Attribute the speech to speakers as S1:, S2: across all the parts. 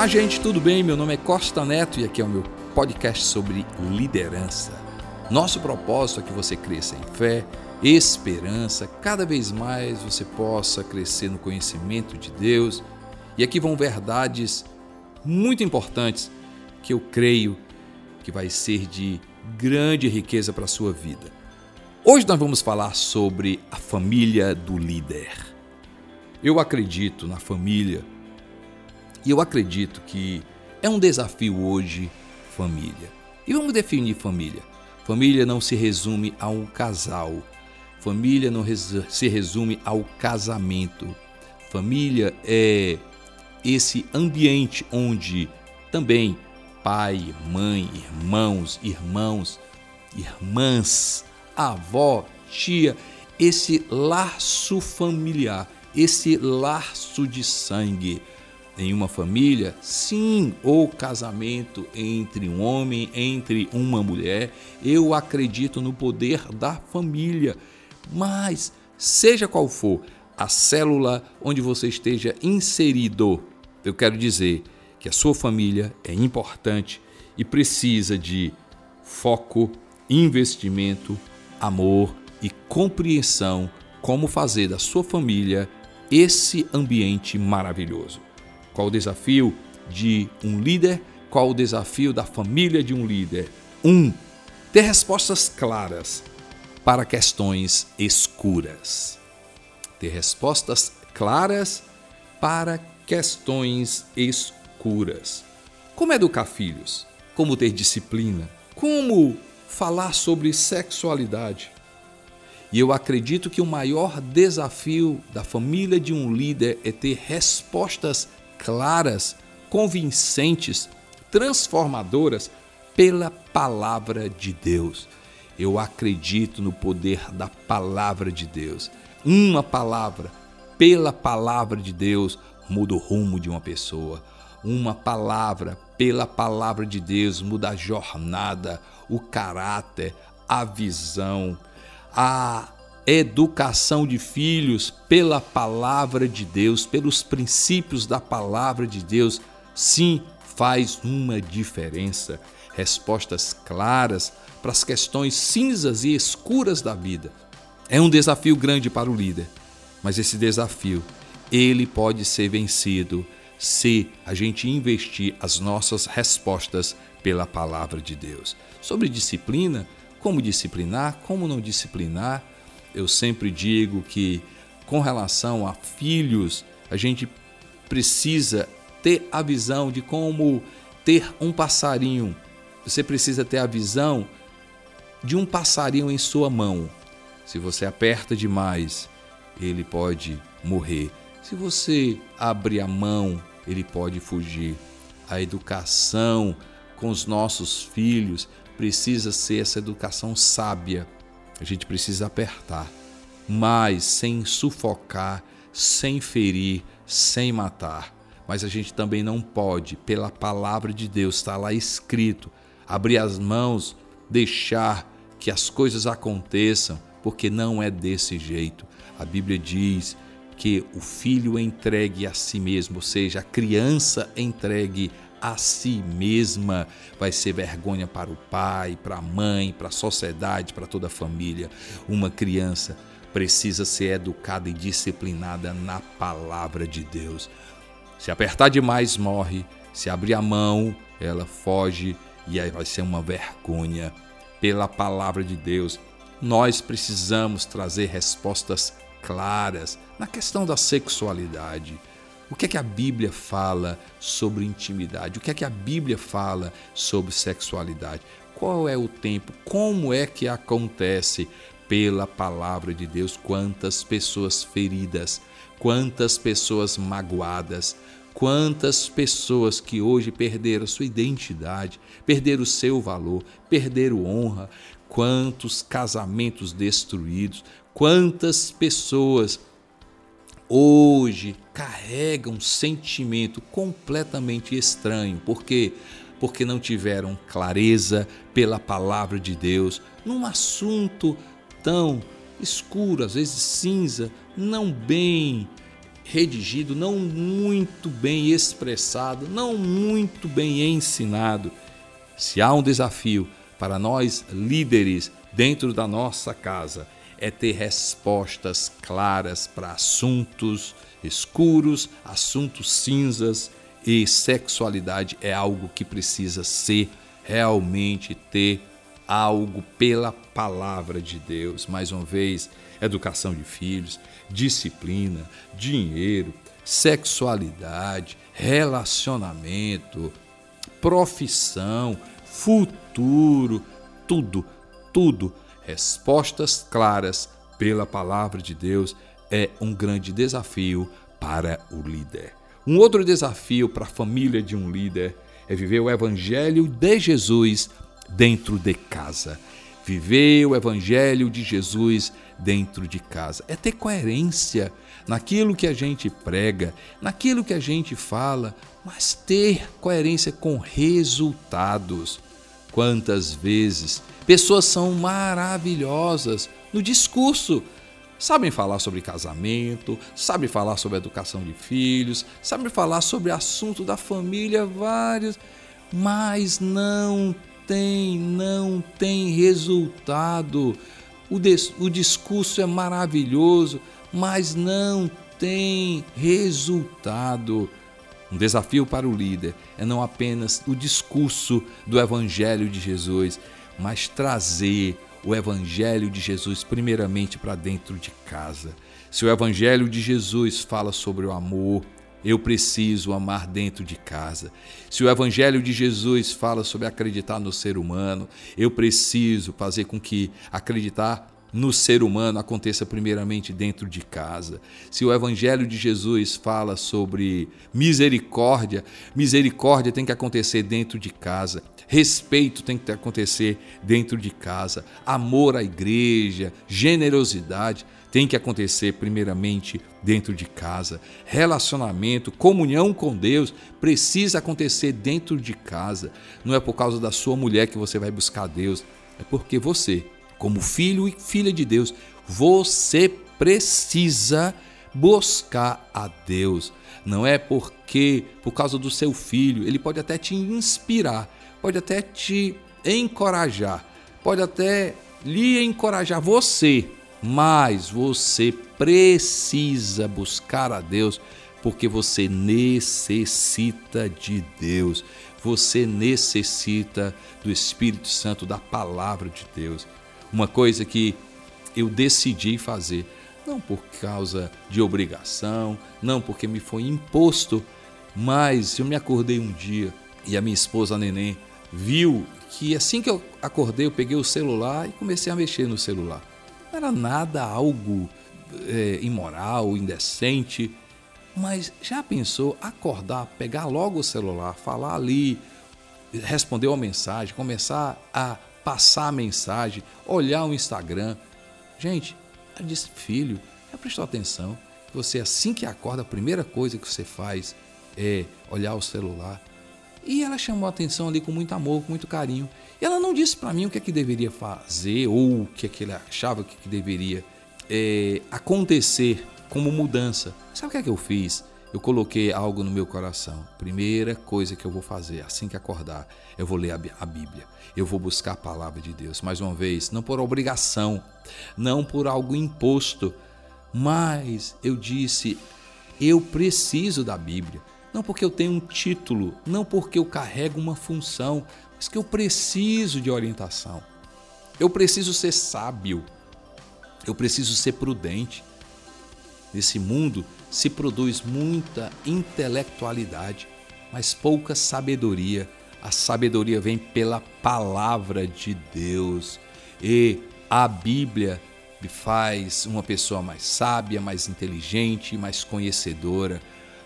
S1: Olá, gente, tudo bem? Meu nome é Costa Neto e aqui é o meu podcast sobre liderança. Nosso propósito é que você cresça em fé, esperança, cada vez mais você possa crescer no conhecimento de Deus. E aqui vão verdades muito importantes que eu creio que vai ser de grande riqueza para a sua vida. Hoje nós vamos falar sobre a família do líder. Eu acredito na família e eu acredito que é um desafio hoje família. E vamos definir família. Família não se resume a um casal. Família não se resume ao casamento. Família é esse ambiente onde também pai, mãe, irmãos, irmãos, irmãs, avó, tia, esse laço familiar, esse laço de sangue em uma família, sim, ou casamento entre um homem, entre uma mulher, eu acredito no poder da família. Mas, seja qual for a célula onde você esteja inserido, eu quero dizer que a sua família é importante e precisa de foco, investimento, amor e compreensão como fazer da sua família esse ambiente maravilhoso. Qual o desafio de um líder? Qual o desafio da família de um líder? Um, ter respostas claras para questões escuras. Ter respostas claras para questões escuras curas. Como educar filhos? Como ter disciplina? Como falar sobre sexualidade? E eu acredito que o maior desafio da família de um líder é ter respostas claras, convincentes, transformadoras pela palavra de Deus. Eu acredito no poder da palavra de Deus. Uma palavra, pela palavra de Deus, muda o rumo de uma pessoa uma palavra, pela palavra de Deus, muda a jornada, o caráter, a visão, a educação de filhos pela palavra de Deus, pelos princípios da palavra de Deus, sim, faz uma diferença. Respostas claras para as questões cinzas e escuras da vida. É um desafio grande para o líder, mas esse desafio ele pode ser vencido se a gente investir as nossas respostas pela palavra de Deus. Sobre disciplina, como disciplinar, como não disciplinar, eu sempre digo que com relação a filhos, a gente precisa ter a visão de como ter um passarinho. Você precisa ter a visão de um passarinho em sua mão. Se você aperta demais, ele pode morrer. Se você abrir a mão ele pode fugir. A educação com os nossos filhos precisa ser essa educação sábia. A gente precisa apertar, mas sem sufocar, sem ferir, sem matar. Mas a gente também não pode, pela palavra de Deus, está lá escrito, abrir as mãos, deixar que as coisas aconteçam, porque não é desse jeito. A Bíblia diz que o filho entregue a si mesmo, ou seja, a criança entregue a si mesma, vai ser vergonha para o pai, para a mãe, para a sociedade, para toda a família. Uma criança precisa ser educada e disciplinada na palavra de Deus. Se apertar demais, morre. Se abrir a mão, ela foge e aí vai ser uma vergonha. Pela palavra de Deus, nós precisamos trazer respostas claras na questão da sexualidade. O que é que a Bíblia fala sobre intimidade? O que é que a Bíblia fala sobre sexualidade? Qual é o tempo? Como é que acontece pela palavra de Deus? Quantas pessoas feridas, quantas pessoas magoadas, quantas pessoas que hoje perderam sua identidade, perderam o seu valor, perderam honra, quantos casamentos destruídos, quantas pessoas hoje carregam um sentimento completamente estranho, porque porque não tiveram clareza pela palavra de Deus num assunto tão escuro, às vezes cinza, não bem redigido, não muito bem expressado, não muito bem ensinado. Se há um desafio para nós líderes dentro da nossa casa, é ter respostas claras para assuntos escuros, assuntos cinzas e sexualidade é algo que precisa ser realmente ter algo pela palavra de Deus. Mais uma vez, educação de filhos, disciplina, dinheiro, sexualidade, relacionamento, profissão, futuro, tudo, tudo. Respostas claras pela palavra de Deus é um grande desafio para o líder. Um outro desafio para a família de um líder é viver o evangelho de Jesus dentro de casa. Viver o evangelho de Jesus dentro de casa. É ter coerência naquilo que a gente prega, naquilo que a gente fala, mas ter coerência com resultados. Quantas vezes pessoas são maravilhosas no discurso, sabem falar sobre casamento, sabem falar sobre educação de filhos, sabem falar sobre assunto da família, vários, mas não tem, não tem resultado. O, des, o discurso é maravilhoso, mas não tem resultado. Um desafio para o líder é não apenas o discurso do Evangelho de Jesus, mas trazer o Evangelho de Jesus primeiramente para dentro de casa. Se o Evangelho de Jesus fala sobre o amor, eu preciso amar dentro de casa. Se o Evangelho de Jesus fala sobre acreditar no ser humano, eu preciso fazer com que acreditar no ser humano aconteça primeiramente dentro de casa. Se o Evangelho de Jesus fala sobre misericórdia, misericórdia tem que acontecer dentro de casa. Respeito tem que acontecer dentro de casa. Amor à igreja, generosidade tem que acontecer primeiramente dentro de casa. Relacionamento, comunhão com Deus precisa acontecer dentro de casa. Não é por causa da sua mulher que você vai buscar Deus, é porque você como filho e filha de Deus, você precisa buscar a Deus. Não é porque, por causa do seu filho, ele pode até te inspirar, pode até te encorajar, pode até lhe encorajar você, mas você precisa buscar a Deus porque você necessita de Deus, você necessita do Espírito Santo, da palavra de Deus uma coisa que eu decidi fazer, não por causa de obrigação, não porque me foi imposto, mas eu me acordei um dia e a minha esposa a Neném viu que assim que eu acordei, eu peguei o celular e comecei a mexer no celular. Não era nada algo é, imoral, indecente, mas já pensou acordar, pegar logo o celular, falar ali, responder uma mensagem, começar a passar a mensagem, olhar o Instagram. Gente, ela disse, filho, já prestou atenção? Você, assim que acorda, a primeira coisa que você faz é olhar o celular. E ela chamou a atenção ali com muito amor, com muito carinho. E ela não disse para mim o que é que deveria fazer ou o que é que ele achava que, é que deveria é, acontecer como mudança. Sabe o que é que eu fiz? Eu coloquei algo no meu coração. Primeira coisa que eu vou fazer assim que acordar, eu vou ler a Bíblia. Eu vou buscar a palavra de Deus. Mais uma vez, não por obrigação, não por algo imposto, mas eu disse: eu preciso da Bíblia. Não porque eu tenho um título, não porque eu carrego uma função, mas que eu preciso de orientação. Eu preciso ser sábio. Eu preciso ser prudente. Nesse mundo se produz muita intelectualidade, mas pouca sabedoria. A sabedoria vem pela palavra de Deus. E a Bíblia faz uma pessoa mais sábia, mais inteligente, mais conhecedora.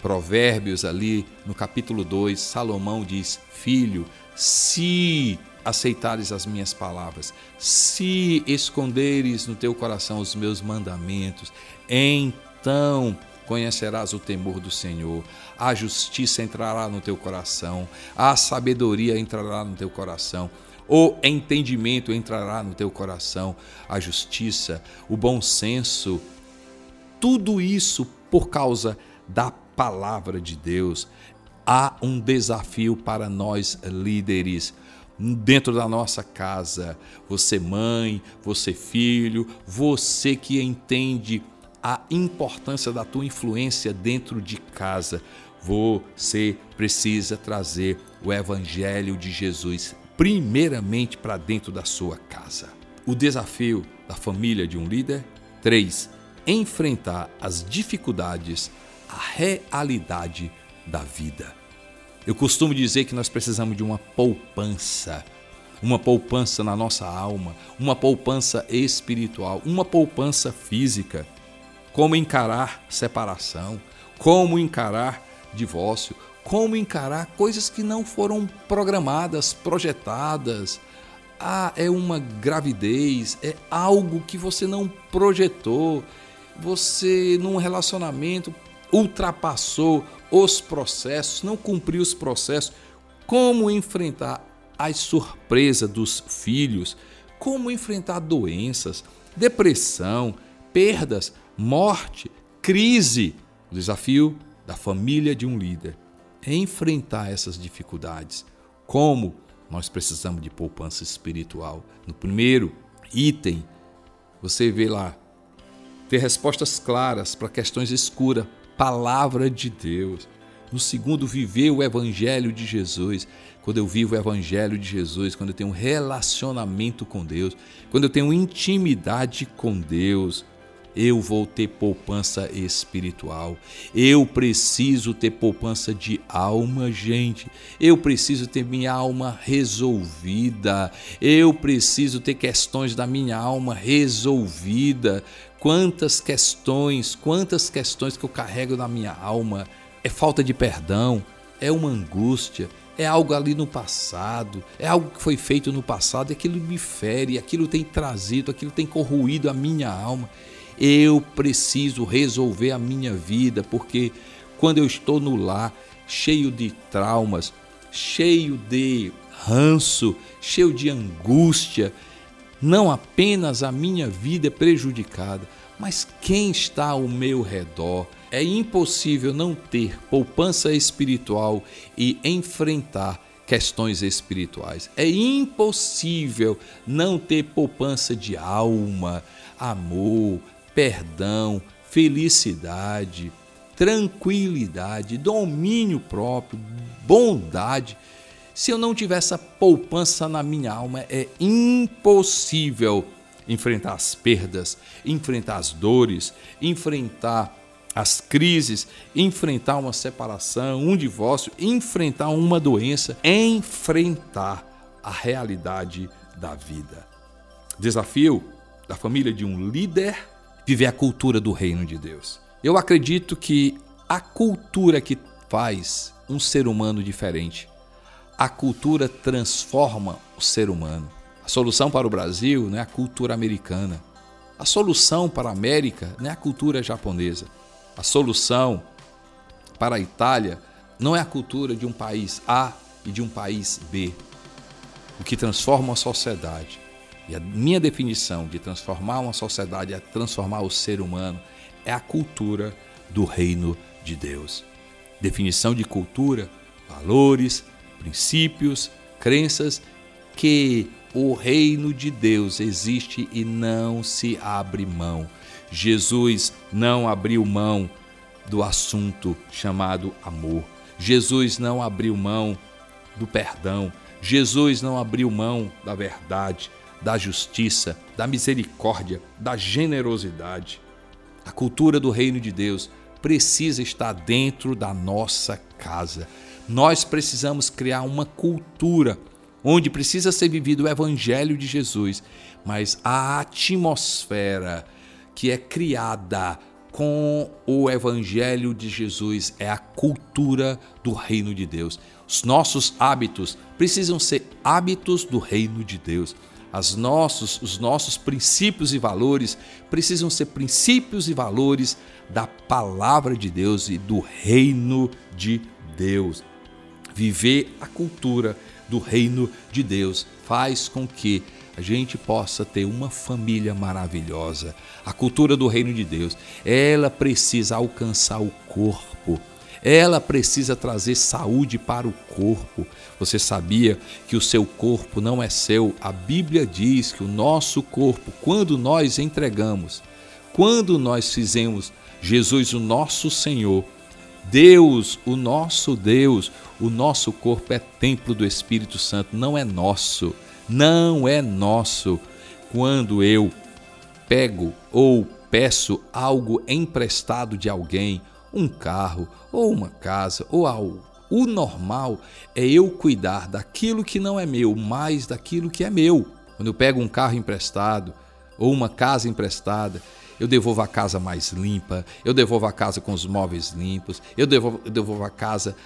S1: Provérbios ali no capítulo 2, Salomão diz: Filho, se aceitares as minhas palavras, se esconderes no teu coração os meus mandamentos, então conhecerás o temor do Senhor, a justiça entrará no teu coração, a sabedoria entrará no teu coração, o entendimento entrará no teu coração, a justiça, o bom senso, tudo isso por causa da palavra de Deus. Há um desafio para nós líderes dentro da nossa casa. Você, mãe, você, filho, você que entende a importância da tua influência dentro de casa. Você precisa trazer o Evangelho de Jesus primeiramente para dentro da sua casa. O desafio da família de um líder. 3. Enfrentar as dificuldades, a realidade da vida. Eu costumo dizer que nós precisamos de uma poupança, uma poupança na nossa alma, uma poupança espiritual, uma poupança física. Como encarar separação, como encarar divórcio, como encarar coisas que não foram programadas, projetadas. Ah, é uma gravidez, é algo que você não projetou. Você, num relacionamento, ultrapassou os processos, não cumpriu os processos. Como enfrentar as surpresas dos filhos, como enfrentar doenças, depressão, perdas, morte, crise. O desafio da família de um líder é enfrentar essas dificuldades. Como nós precisamos de poupança espiritual. No primeiro item, você vê lá ter respostas claras para questões escuras, palavra de Deus. No segundo, viver o evangelho de Jesus. Quando eu vivo o evangelho de Jesus, quando eu tenho um relacionamento com Deus, quando eu tenho intimidade com Deus, eu vou ter poupança espiritual. Eu preciso ter poupança de alma, gente. Eu preciso ter minha alma resolvida. Eu preciso ter questões da minha alma resolvida. Quantas questões, quantas questões que eu carrego na minha alma. É falta de perdão, é uma angústia, é algo ali no passado, é algo que foi feito no passado, e aquilo me fere, aquilo tem trazido, aquilo tem corroído a minha alma. Eu preciso resolver a minha vida, porque quando eu estou no lar, cheio de traumas, cheio de ranço, cheio de angústia, não apenas a minha vida é prejudicada, mas quem está ao meu redor. É impossível não ter poupança espiritual e enfrentar questões espirituais. É impossível não ter poupança de alma, amor, perdão, felicidade, tranquilidade, domínio próprio, bondade. Se eu não tiver essa poupança na minha alma, é impossível enfrentar as perdas, enfrentar as dores, enfrentar as crises, enfrentar uma separação, um divórcio, enfrentar uma doença, enfrentar a realidade da vida. Desafio da família de um líder viver a cultura do reino de Deus. Eu acredito que a cultura que faz um ser humano diferente, a cultura transforma o ser humano. A solução para o Brasil não é a cultura americana. A solução para a América não é a cultura japonesa. A solução para a Itália não é a cultura de um país A e de um país B. O que transforma a sociedade e a minha definição de transformar uma sociedade é transformar o ser humano é a cultura do reino de Deus. Definição de cultura, valores, princípios, crenças que o reino de Deus existe e não se abre mão. Jesus não abriu mão do assunto chamado amor. Jesus não abriu mão do perdão. Jesus não abriu mão da verdade da justiça, da misericórdia, da generosidade. A cultura do reino de Deus precisa estar dentro da nossa casa. Nós precisamos criar uma cultura onde precisa ser vivido o evangelho de Jesus, mas a atmosfera que é criada com o evangelho de Jesus é a cultura do reino de Deus. Os nossos hábitos precisam ser hábitos do reino de Deus. As nossos, os nossos princípios e valores precisam ser princípios e valores da palavra de Deus e do reino de Deus. Viver a cultura do reino de Deus faz com que a gente possa ter uma família maravilhosa. A cultura do reino de Deus, ela precisa alcançar o corpo. Ela precisa trazer saúde para o corpo. Você sabia que o seu corpo não é seu? A Bíblia diz que o nosso corpo, quando nós entregamos, quando nós fizemos Jesus o nosso Senhor, Deus, o nosso Deus, o nosso corpo é templo do Espírito Santo, não é nosso não é nosso. Quando eu pego ou peço algo emprestado de alguém, um carro ou uma casa ou algo, o normal é eu cuidar daquilo que não é meu, mais daquilo que é meu. Quando eu pego um carro emprestado ou uma casa emprestada, eu devolvo a casa mais limpa, eu devolvo a casa com os móveis limpos, eu devolvo, eu devolvo a casa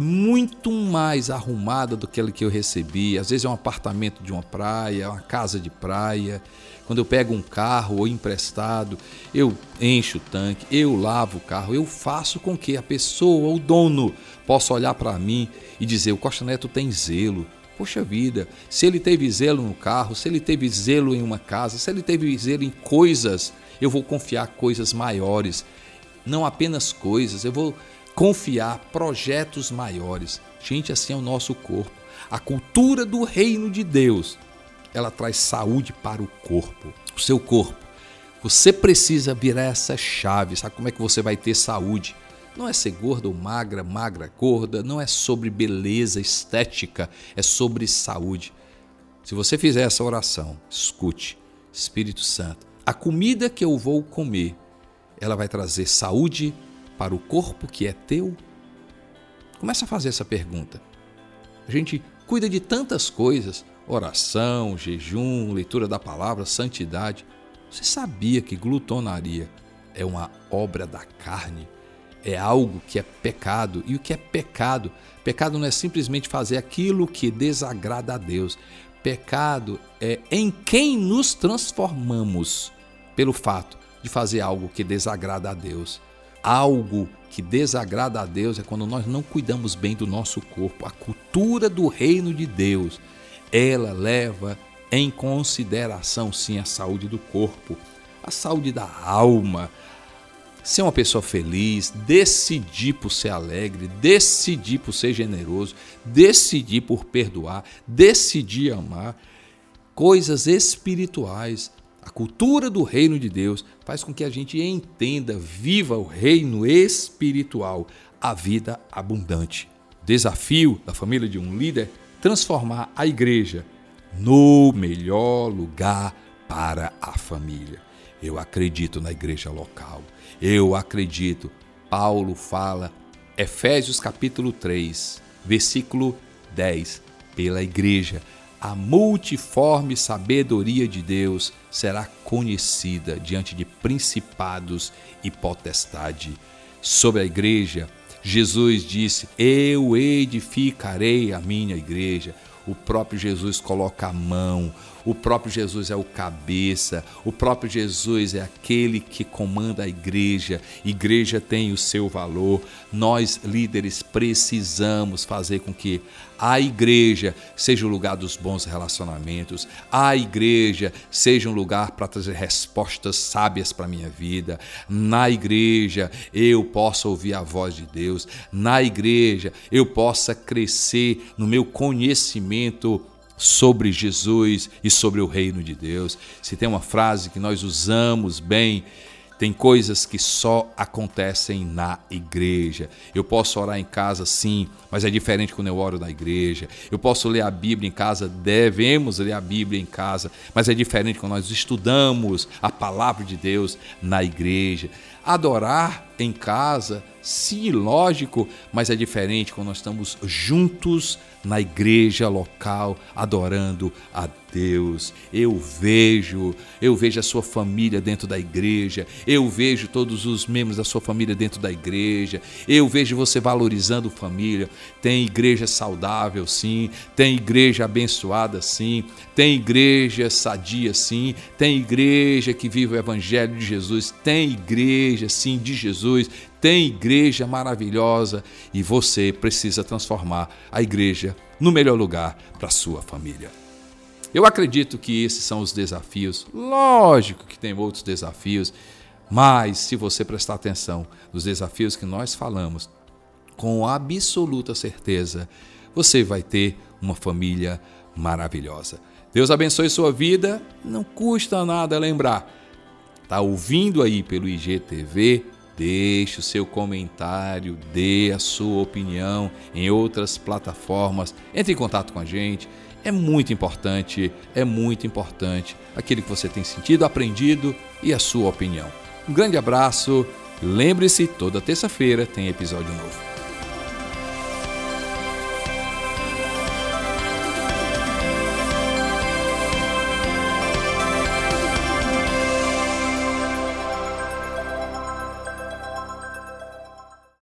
S1: muito mais arrumada do que aquela que eu recebi. Às vezes é um apartamento de uma praia, uma casa de praia. Quando eu pego um carro ou emprestado, eu encho o tanque, eu lavo o carro, eu faço com que a pessoa, o dono, possa olhar para mim e dizer: o Costa Neto tem zelo. Poxa vida, se ele teve zelo no carro, se ele teve zelo em uma casa, se ele teve zelo em coisas, eu vou confiar coisas maiores. Não apenas coisas, eu vou confiar projetos maiores. Gente, assim é o nosso corpo. A cultura do reino de Deus, ela traz saúde para o corpo, o seu corpo. Você precisa virar essa chave. Sabe como é que você vai ter saúde? Não é ser gorda ou magra, magra, gorda, não é sobre beleza estética, é sobre saúde. Se você fizer essa oração, escute, Espírito Santo, a comida que eu vou comer, ela vai trazer saúde para o corpo que é teu? Começa a fazer essa pergunta. A gente cuida de tantas coisas: oração, jejum, leitura da palavra, santidade. Você sabia que glutonaria é uma obra da carne? É algo que é pecado. E o que é pecado? Pecado não é simplesmente fazer aquilo que desagrada a Deus. Pecado é em quem nos transformamos pelo fato de fazer algo que desagrada a Deus algo que desagrada a Deus é quando nós não cuidamos bem do nosso corpo. A cultura do reino de Deus, ela leva em consideração sim a saúde do corpo, a saúde da alma. Ser uma pessoa feliz, decidir por ser alegre, decidir por ser generoso, decidir por perdoar, decidir amar, coisas espirituais a cultura do reino de Deus faz com que a gente entenda, viva o reino espiritual, a vida abundante. Desafio da família de um líder transformar a igreja no melhor lugar para a família. Eu acredito na igreja local. Eu acredito. Paulo fala, Efésios capítulo 3, versículo 10, pela igreja a multiforme sabedoria de Deus será conhecida diante de principados e potestade. Sobre a igreja, Jesus disse: Eu edificarei a minha igreja. O próprio Jesus coloca a mão, o próprio Jesus é o cabeça, o próprio Jesus é aquele que comanda a igreja. Igreja tem o seu valor. Nós, líderes, precisamos fazer com que a igreja seja o lugar dos bons relacionamentos, a igreja seja um lugar para trazer respostas sábias para a minha vida. Na igreja eu possa ouvir a voz de Deus, na igreja eu possa crescer no meu conhecimento sobre Jesus e sobre o reino de Deus. Se tem uma frase que nós usamos bem, tem coisas que só acontecem na igreja. Eu posso orar em casa, sim, mas é diferente quando eu oro na igreja. Eu posso ler a Bíblia em casa, devemos ler a Bíblia em casa, mas é diferente quando nós estudamos a palavra de Deus na igreja. Adorar em casa, sim, lógico, mas é diferente quando nós estamos juntos na igreja local adorando a Deus. Eu vejo, eu vejo a sua família dentro da igreja, eu vejo todos os membros da sua família dentro da igreja, eu vejo você valorizando família. Tem igreja saudável, sim, tem igreja abençoada, sim, tem igreja sadia, sim, tem igreja que vive o evangelho de Jesus, tem igreja, sim, de Jesus, tem igreja maravilhosa e você precisa transformar a igreja no melhor lugar para sua família. Eu acredito que esses são os desafios. Lógico que tem outros desafios, mas se você prestar atenção nos desafios que nós falamos, com absoluta certeza, você vai ter uma família maravilhosa. Deus abençoe sua vida. Não custa nada lembrar. Tá ouvindo aí pelo IGTV? Deixe o seu comentário, dê a sua opinião em outras plataformas. Entre em contato com a gente. É muito importante, é muito importante aquilo que você tem sentido, aprendido e a sua opinião. Um grande abraço. Lembre-se, toda terça-feira tem episódio novo.